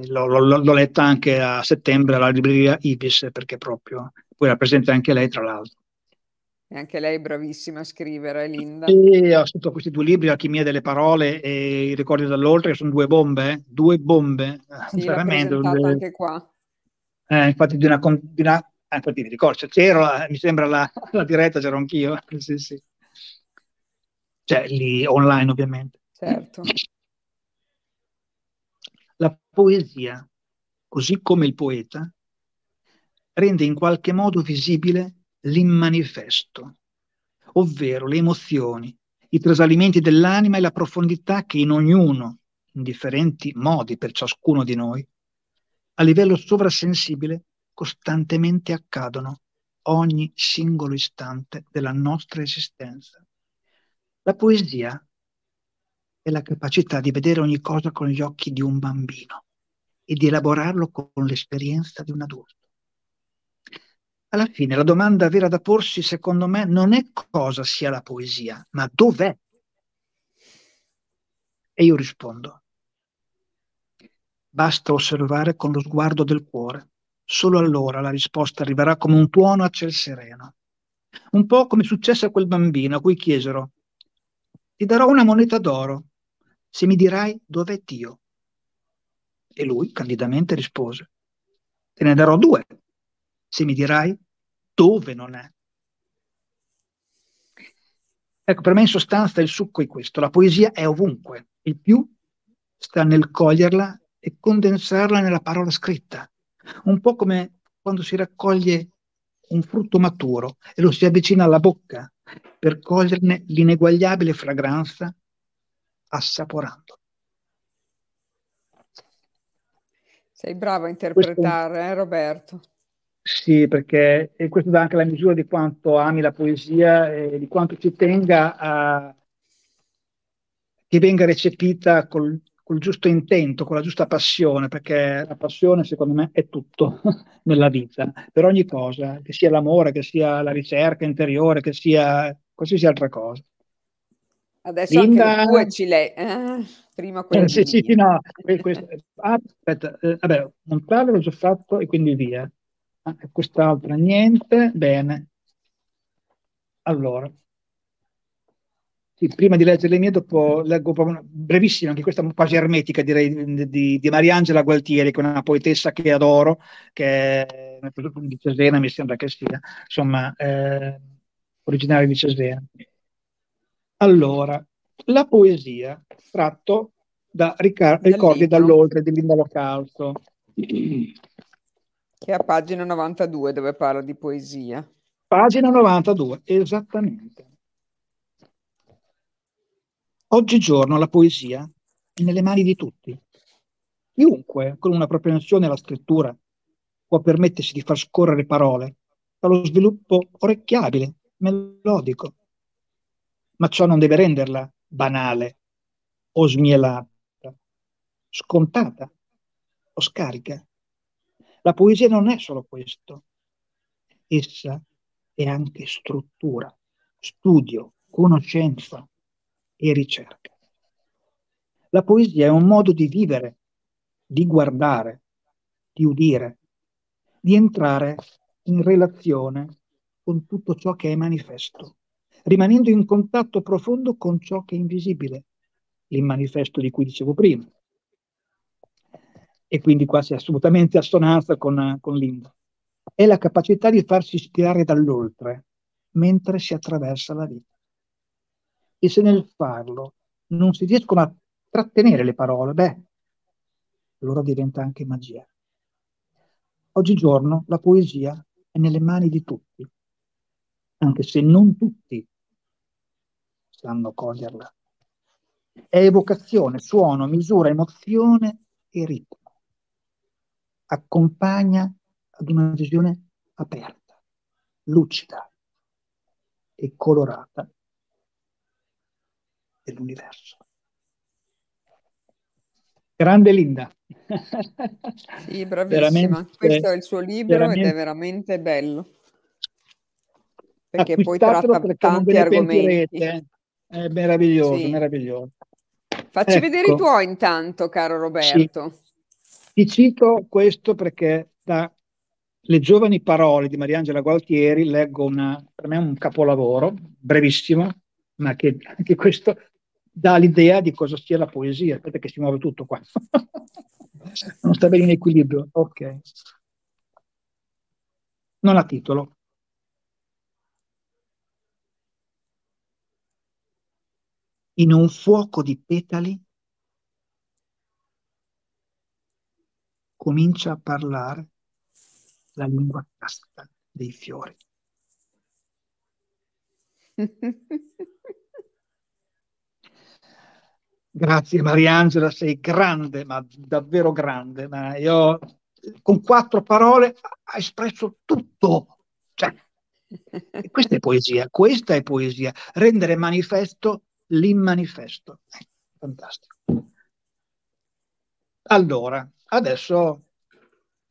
l'ho, l'ho, l'ho, letta anche a settembre alla libreria Ibis, perché proprio poi era presente anche lei, tra l'altro. E anche lei è bravissima a scrivere, Linda. Sì, ho scritto questi due libri, Alchimia delle parole e I ricordi dall'oltre, che sono due bombe, eh? due bombe. Sì, veramente. Due... anche qua. Eh, infatti di una, di una ah, infatti mi ricordo, cioè, c'ero, mi sembra la, la diretta, c'ero anch'io. Sì, sì. Cioè, lì online ovviamente. Certo. La poesia, così come il poeta, rende in qualche modo visibile l'immanifesto, ovvero le emozioni, i trasalimenti dell'anima e la profondità che in ognuno, in differenti modi per ciascuno di noi, a livello sovrasensibile costantemente accadono ogni singolo istante della nostra esistenza. La poesia è la capacità di vedere ogni cosa con gli occhi di un bambino e di elaborarlo con l'esperienza di un adulto alla fine la domanda vera da porsi, secondo me, non è cosa sia la poesia, ma dov'è. E io rispondo, basta osservare con lo sguardo del cuore. Solo allora la risposta arriverà come un tuono a ciel sereno. Un po' come successe a quel bambino a cui chiesero, ti darò una moneta d'oro se mi dirai dov'è Dio. E lui candidamente rispose, te ne darò due se mi dirai dove non è. Ecco, per me in sostanza il succo è questo, la poesia è ovunque, il più sta nel coglierla e condensarla nella parola scritta, un po' come quando si raccoglie un frutto maturo e lo si avvicina alla bocca per coglierne l'ineguagliabile fragranza assaporando. Sei bravo a interpretare, questo, eh, Roberto? Sì, perché e questo dà anche la misura di quanto ami la poesia e di quanto ci tenga a che venga recepita col, col giusto intento, con la giusta passione, perché la passione secondo me è tutto nella vita, per ogni cosa, che sia l'amore, che sia la ricerca interiore, che sia qualsiasi altra cosa. Adesso Linda... anche tue ci. Eh, prima quella eh, sì, sì, sì, no. Questo... Ah, aspetta, eh, vabbè, montare l'ho già fatto e quindi via. Ah, quest'altra niente, bene. Allora, prima di leggere le mie, dopo leggo brevissima, anche questa quasi ermetica, direi, di, di Mariangela Gualtieri, che è una poetessa che adoro, che è di Cesena, mi sembra che sia, insomma, eh, originaria di Cesena. Allora, la poesia, tratto da Riccardo, Ricordi dall'oltre di Linda Localzo. Che è a pagina 92 dove parla di poesia. Pagina 92, esattamente. Oggigiorno la poesia è nelle mani di tutti. Chiunque con una propensione alla scrittura può permettersi di far scorrere parole dallo sviluppo orecchiabile, melodico. Ma ciò non deve renderla banale o smielata, scontata o scarica. La poesia non è solo questo. Essa è anche struttura, studio, conoscenza, e ricerca. La poesia è un modo di vivere, di guardare, di udire, di entrare in relazione con tutto ciò che è manifesto, rimanendo in contatto profondo con ciò che è invisibile, il manifesto di cui dicevo prima. E quindi qua si è assolutamente assonanza con, con Linda. È la capacità di farsi ispirare dall'oltre mentre si attraversa la vita e se nel farlo non si riescono a trattenere le parole, beh, allora diventa anche magia. Oggigiorno la poesia è nelle mani di tutti, anche se non tutti sanno coglierla. È evocazione, suono, misura, emozione e ritmo. Accompagna ad una visione aperta, lucida e colorata dell'universo. Grande Linda. Sì, bravissima. Questo è il suo libro ed è veramente bello. Perché poi tratta perché tanti argomenti. È meraviglioso, sì. meraviglioso. Facci ecco. vedere i tuoi intanto, caro Roberto. Sì. Ti cito questo perché da Le giovani parole di Mariangela Gualtieri leggo una, per me un capolavoro, brevissimo, ma che anche questo dà l'idea di cosa sia la poesia. Aspetta che si muove tutto qua. non sta bene in equilibrio. Ok. Non ha titolo. In un fuoco di petali comincia a parlare la lingua casta dei fiori. Grazie Mariangela, sei grande, ma davvero grande. Ma io con quattro parole ha espresso tutto. Cioè, questa è poesia, questa è poesia. Rendere manifesto l'immanifesto. Eh, fantastico. Allora, adesso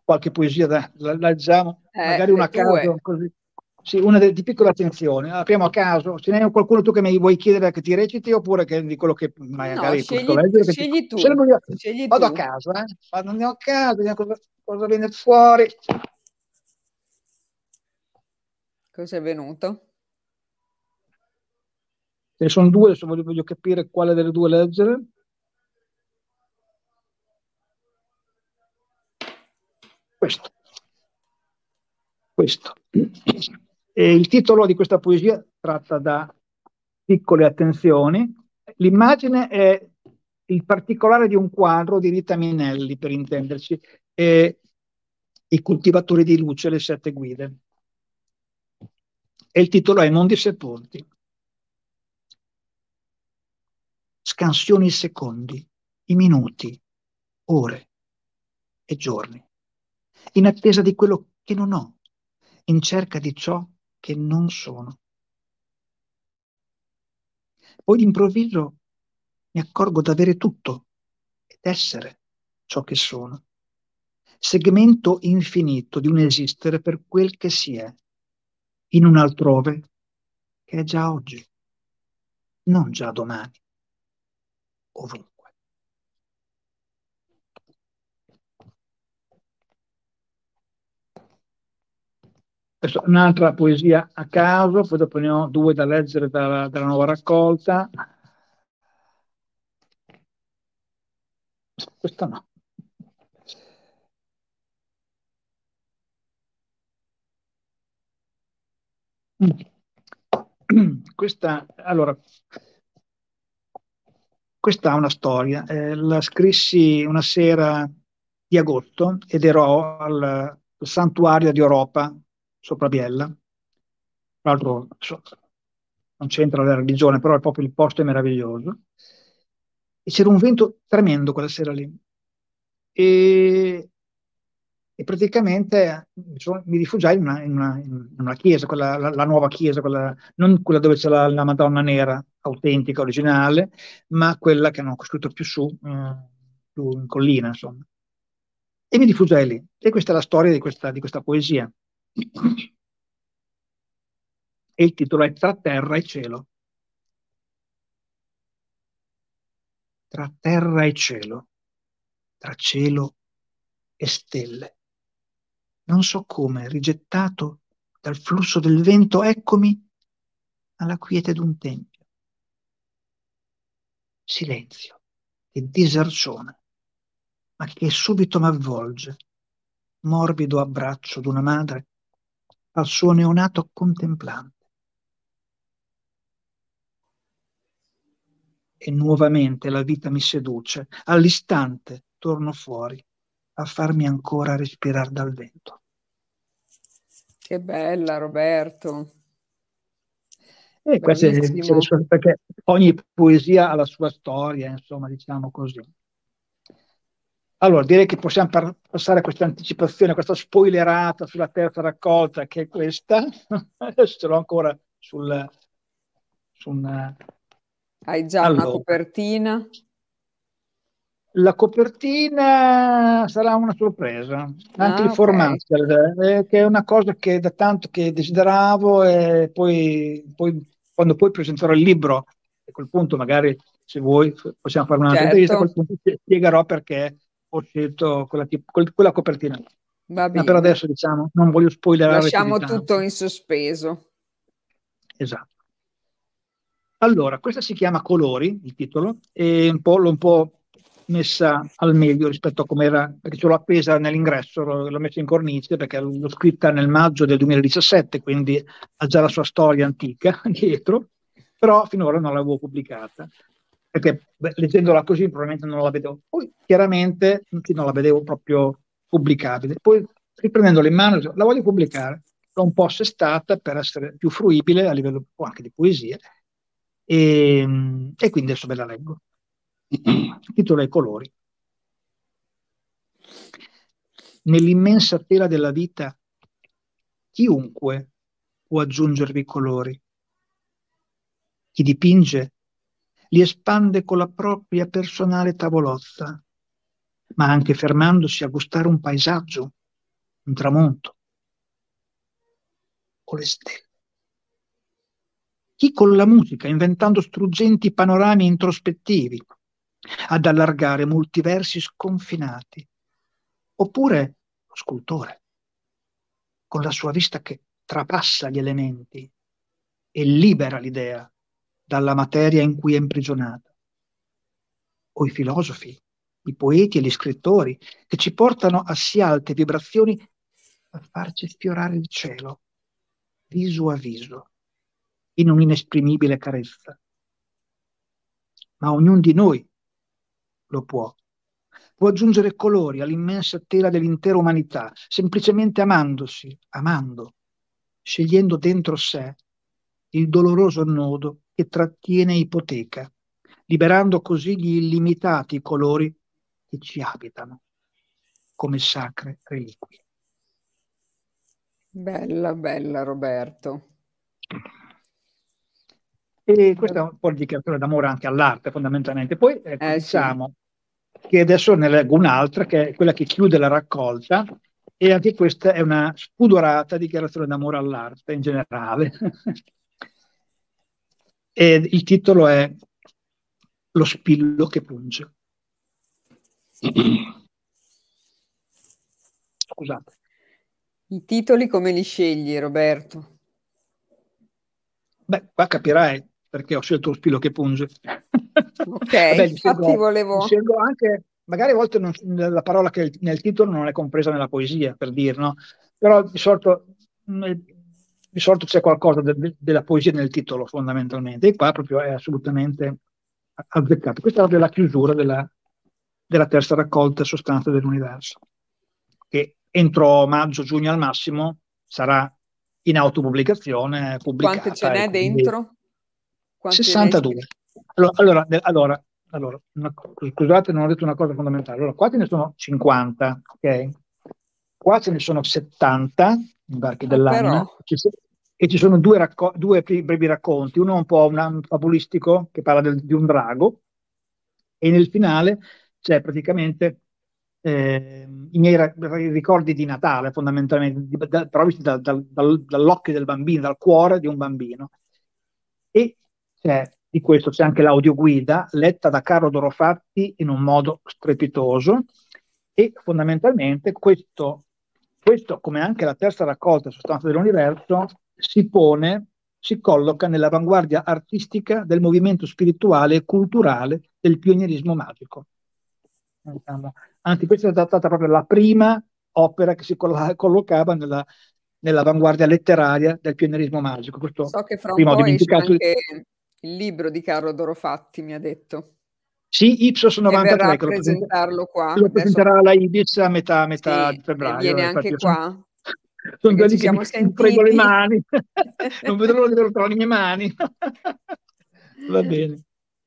qualche poesia da, la leggiamo, eh, magari una caso così. Sì, una de- di piccola attenzione. Apriamo a caso. Se ne hai qualcuno tu che mi vuoi chiedere che ti reciti oppure che di quello che magari no, scegli, leggere. Scegli tu. Scegli vado tu. a caso, eh? Vado a caso, vediamo cosa, cosa viene fuori. Cosa è venuto? Ce ne sono due, adesso voglio, voglio capire quale delle due leggere. Questo. Questo. E il titolo di questa poesia tratta da piccole attenzioni. L'immagine è il particolare di un quadro di Rita Minelli, per intenderci. E I coltivatori di luce, le sette guide. E il titolo è mondi sepolti. Scansioni i secondi, i minuti, ore e giorni, in attesa di quello che non ho, in cerca di ciò che non sono. Poi d'improvviso mi accorgo d'avere tutto ed essere ciò che sono. Segmento infinito di un esistere per quel che si è, in un altrove che è già oggi, non già domani, ovunque. È un'altra poesia a caso, poi dopo ne ho due da leggere dalla, dalla nuova raccolta. Questa no. Questa, allora, questa ha una storia. Eh, la scrissi una sera di agosto ed ero al, al santuario di Europa sopra Biella. Tra l'altro non c'entra la religione, però è proprio il posto è meraviglioso. E c'era un vento tremendo quella sera lì. E, e praticamente mi rifugiai in una, in una, in una chiesa, quella, la, la, nuova chiesa, quella, non quella dove c'è la, la, Madonna Nera autentica, originale, ma quella che hanno costruito più su, eh, più in collina, insomma. E mi rifugiai lì. E questa è la storia di questa, di questa poesia. E il titolo è Tra terra e cielo. Tra terra e cielo, tra cielo e stelle. Non so come, rigettato dal flusso del vento, eccomi alla quiete d'un tempio. Silenzio e diserzione, ma che subito m'avvolge, morbido abbraccio d'una madre al suo neonato contemplante. E nuovamente la vita mi seduce, all'istante torno fuori a farmi ancora respirare dal vento. Che bella Roberto. E questo è, perché ogni poesia ha la sua storia, insomma, diciamo così. Allora, direi che possiamo par- passare a questa anticipazione, a questa spoilerata sulla terza raccolta, che è questa. Adesso ce l'ho ancora sul... su una... Hai già allora, una copertina? La copertina sarà una sorpresa, anche ah, il formato, okay. eh, che è una cosa che da tanto che desideravo e poi, poi quando poi presenterò il libro, a quel punto magari se vuoi possiamo fare un'altra certo. intervista, a quel punto ti spiegherò perché ho scelto quella, quella copertina. Va bene. Ma per adesso diciamo, non voglio spoilerare. Lasciamo tutto in sospeso. Esatto. Allora, questa si chiama Colori, il titolo, e un po', l'ho un po' messa al meglio rispetto a come era, perché ce l'ho appesa nell'ingresso, l'ho, l'ho messa in cornice perché l'ho scritta nel maggio del 2017, quindi ha già la sua storia antica dietro, però finora non l'avevo pubblicata perché beh, leggendola così probabilmente non la vedevo. Poi chiaramente non la vedevo proprio pubblicabile. Poi riprendendola in mano, la voglio pubblicare. L'ho un po' assestata per essere più fruibile a livello anche di poesia e, e quindi adesso ve la leggo. Il titolo è Colori. Nell'immensa tela della vita chiunque può aggiungervi colori. Chi dipinge li espande con la propria personale tavolozza, ma anche fermandosi a gustare un paesaggio, un tramonto o le stelle. Chi con la musica, inventando struggenti panorami introspettivi, ad allargare multiversi sconfinati, oppure lo scultore, con la sua vista che trapassa gli elementi e libera l'idea dalla materia in cui è imprigionata. O i filosofi, i poeti e gli scrittori che ci portano a sì alte vibrazioni a farci sfiorare il cielo, viso a viso, in un'inesprimibile carezza. Ma ognuno di noi lo può può aggiungere colori all'immensa tela dell'intera umanità, semplicemente amandosi, amando, scegliendo dentro sé il doloroso nodo che trattiene ipoteca, liberando così gli illimitati colori che ci abitano come sacre reliquie. Bella, bella Roberto. E questa è un po' di dichiarazione d'amore anche all'arte fondamentalmente. Poi ecco, eh, diciamo sì. che adesso ne leggo un'altra che è quella che chiude la raccolta e anche questa è una spudorata dichiarazione d'amore all'arte in generale. e il titolo è Lo spillo che punge. Scusate. I titoli come li scegli, Roberto? Beh, qua capirai perché ho scelto lo spillo che punge. Ok, Vabbè, infatti scelgo, volevo... Scelgo anche, magari a volte non, la parola che nel titolo non è compresa nella poesia, per dire, no? Però di solito, di solito c'è qualcosa de, de, della poesia nel titolo, fondamentalmente, e qua proprio è assolutamente azzeccato. Questa è la chiusura della, della terza raccolta Sostanze dell'universo, che entro maggio-giugno al massimo sarà in autopubblicazione pubblicata. Quante ce n'è dentro? Quante 62. Allora, allora, allora, allora una, scusate, non ho detto una cosa fondamentale. Allora, qua ce ne sono 50, ok? Qua ce ne sono 70 in barchi ah, dell'anima e ci sono due, racco- due, brevi racconti, uno un po' un fabulistico che parla del, di un drago e nel finale c'è praticamente eh, i miei ra- ricordi di Natale, fondamentalmente, di, da, però visti da, da, dall'occhio del bambino, dal cuore di un bambino. E c'è, di questo c'è anche l'audioguida, letta da Carlo Dorofatti in un modo strepitoso, e fondamentalmente questo, questo come anche la terza raccolta sostanza dell'universo, si pone si colloca nell'avanguardia artistica del movimento spirituale e culturale del pionierismo magico. Anzi questa è stata proprio la prima opera che si collocava nella, nell'avanguardia letteraria del pionierismo magico. Questo so che fra un po' dimenticato... anche il libro di Carlo Dorofatti, mi ha detto. Sì, Ipsos 93, che lo, presentarlo qua. lo presenterà la Ibis a metà, metà sì, febbraio. Viene anche qua. Sono, sono quelli che mi sentiti. le mani, non vedo l'ora di averlo tra le mie mani. Va bene.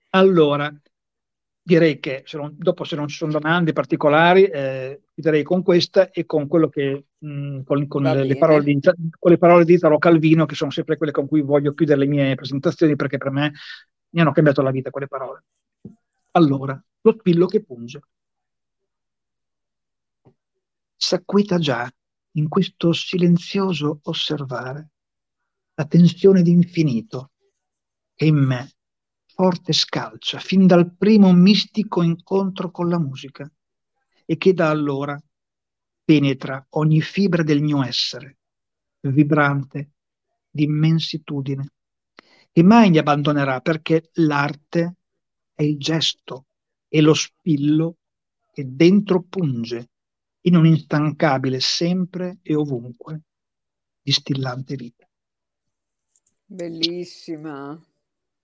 Allora, direi che se non, dopo se non ci sono domande particolari eh, chiuderei con questa e con quello che mh, con, con, le, le di, con, le, parole di, Italo Calvino che sono sempre quelle con cui voglio chiudere le mie presentazioni perché per me mi hanno cambiato la vita quelle parole allora lo spillo che punge. S'acquita già in questo silenzioso osservare la tensione d'infinito che in me forte scalcia fin dal primo mistico incontro con la musica e che da allora penetra ogni fibra del mio essere, vibrante di immensitudine, e mai mi abbandonerà perché l'arte è il gesto e lo spillo che dentro punge in un'instancabile sempre e ovunque distillante vita. Bellissima.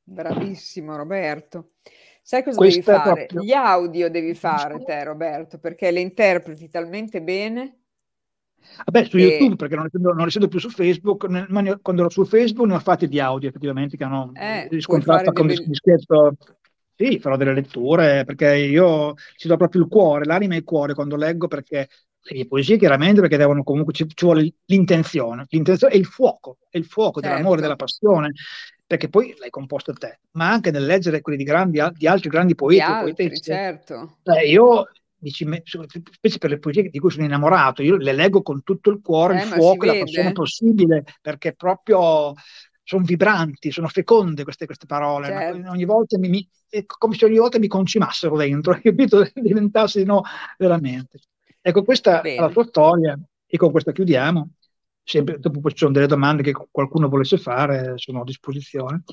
Bravissimo Roberto. Sai cosa Questa devi fare? Proprio... Gli audio devi fare te Roberto, perché le interpreti talmente bene. Vabbè, su e... YouTube, perché non essendo, non essendo, più su Facebook, nel, quando ero su Facebook ne ho fatti di audio effettivamente che hanno eh, riscontrato come delle... scherzo. Sì, farò delle letture, perché io ci do proprio il cuore, l'anima e il cuore quando leggo, perché le mie poesie chiaramente perché devono comunque ci, ci vuole l'intenzione, l'intenzione è il fuoco, è il fuoco certo. dell'amore, della passione perché poi l'hai composto te, ma anche nel leggere quelli di, grandi, di altri grandi poeti. Altri, certo. Beh, io, dici, specie per le poesie di cui sono innamorato, io le leggo con tutto il cuore, eh, il fuoco, la passione possibile, perché proprio sono vibranti, sono feconde queste, queste parole. Certo. Ogni volta mi, mi, è come se ogni volta mi concimassero dentro, capito? Diventassero veramente. Ecco, questa Bene. è la tua storia e con questa chiudiamo sempre, dopo ci sono delle domande che qualcuno volesse fare, sono a disposizione.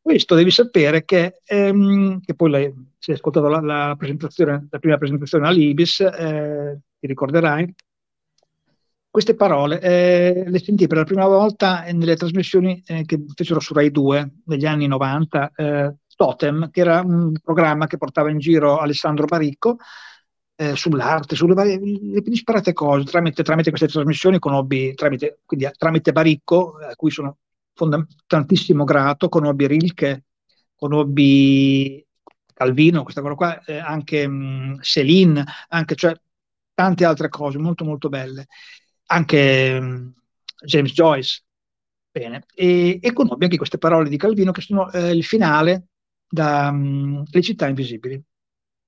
Questo devi sapere che, ehm, che poi lei, se hai ascoltato la, la, presentazione, la prima presentazione all'Ibis, eh, ti ricorderai, queste parole eh, le sentì per la prima volta nelle trasmissioni eh, che fecero su Rai 2 negli anni 90, eh, Totem, che era un programma che portava in giro Alessandro Baricco, eh, sull'arte, sulle varie, le più disparate cose, tramite, tramite queste trasmissioni conobbi, tramite, quindi, tramite Baricco, a cui sono fonda- tantissimo grato, conobbi Rilke, conobbi Calvino, questa cosa qua, eh, anche mh, Céline, anche, cioè, tante altre cose molto molto belle, anche mh, James Joyce. Bene, e, e conobbi anche queste parole di Calvino che sono eh, il finale da mh, Le città invisibili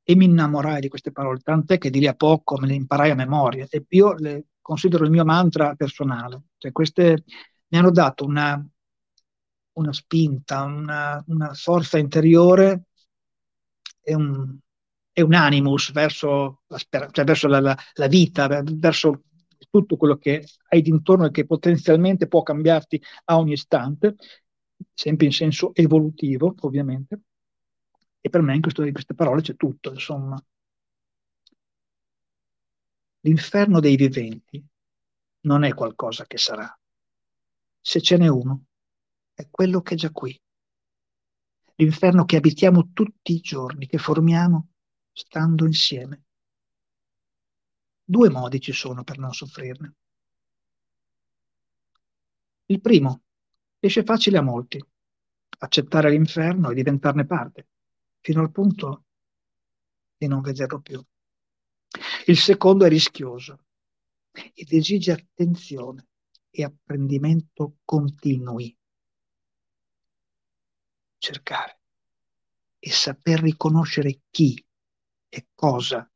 e mi innamorai di queste parole, tant'è che di lì a poco me le imparai a memoria e io le considero il mio mantra personale. Cioè, queste mi hanno dato una, una spinta, una, una, forza interiore e un, e un animus verso, la, cioè verso la, la, la, vita, verso tutto quello che hai dintorno e che potenzialmente può cambiarti a ogni istante, sempre in senso evolutivo, ovviamente. E per me in, questo, in queste parole c'è tutto, insomma. L'inferno dei viventi non è qualcosa che sarà. Se ce n'è uno, è quello che è già qui. L'inferno che abitiamo tutti i giorni, che formiamo stando insieme. Due modi ci sono per non soffrirne. Il primo, esce facile a molti, accettare l'inferno e diventarne parte fino al punto di non vederlo più. Il secondo è rischioso ed esige attenzione e apprendimento continui. Cercare e saper riconoscere chi e cosa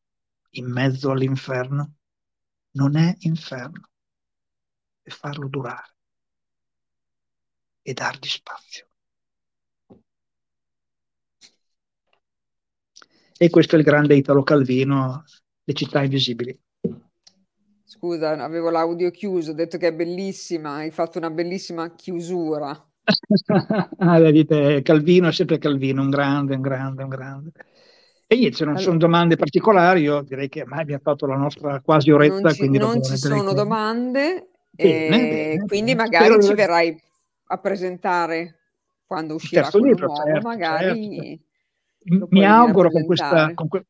in mezzo all'inferno non è inferno e farlo durare e dargli spazio. E questo è il grande Italo Calvino, Le città invisibili. Scusa, avevo l'audio chiuso, ho detto che è bellissima, hai fatto una bellissima chiusura. ah, vedete, Calvino è sempre Calvino, un grande, un grande, un grande. E niente, se non allora, sono domande particolari, io direi che mai abbiamo fatto la nostra quasi oretta. Non ci, non ci sono domande, bene, bene, quindi bene. magari Spero ci verrai a presentare quando uscirà quello libro, nuovo, certo, magari... Certo mi auguro con, questa, con, que,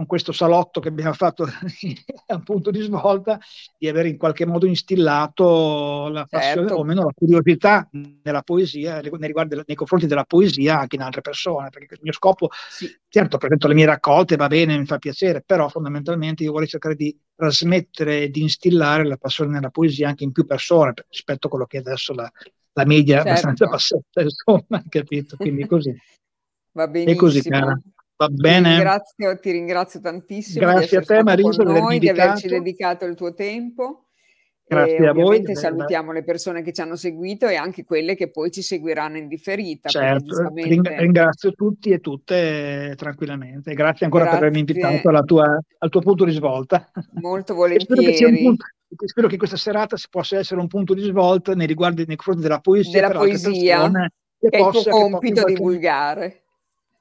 con, questo salotto che abbiamo fatto a un punto di svolta di aver in qualche modo instillato la passione certo. o meno la curiosità nella poesia, nei, riguardi, nei confronti della poesia anche in altre persone, perché il mio scopo, sì. certo, presento le mie raccolte, va bene, mi fa piacere, però fondamentalmente io vorrei cercare di trasmettere e di instillare la passione nella poesia anche in più persone rispetto a quello che è adesso la, la media certo. abbastanza bassetta, insomma, capito? Quindi così. Va benissimo. È così, cara. Va bene. Ti ringrazio, ti ringrazio tantissimo Grazie a te, Marisa, con noi, di averci dedicato il tuo tempo. Grazie e a voi. Salutiamo le persone che ci hanno seguito e anche quelle che poi ci seguiranno in differita. Certo, giustamente... ringrazio tutti e tutte tranquillamente. Grazie ancora Grazie. per avermi invitato tua, al tuo punto di svolta. Molto volentieri. Spero che, punto, spero che, questa serata possa essere un punto di svolta nei riguardi nei confronti della poesia. Della poesia, che è il tuo compito divulgare.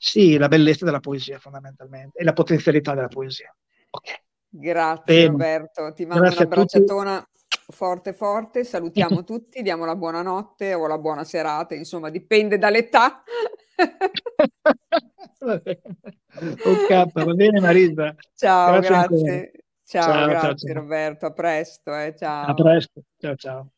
Sì, la bellezza della poesia fondamentalmente e la potenzialità della poesia. Okay. Grazie Bene. Roberto, ti mando Grazie una bracciatona forte forte, salutiamo tutti, diamo la buonanotte o la buona serata, insomma dipende dall'età. ok, va bene Marisa. Ciao, grazie. grazie. Ciao, ciao, grazie ciao, Roberto, a presto. Eh, ciao. A presto, ciao ciao.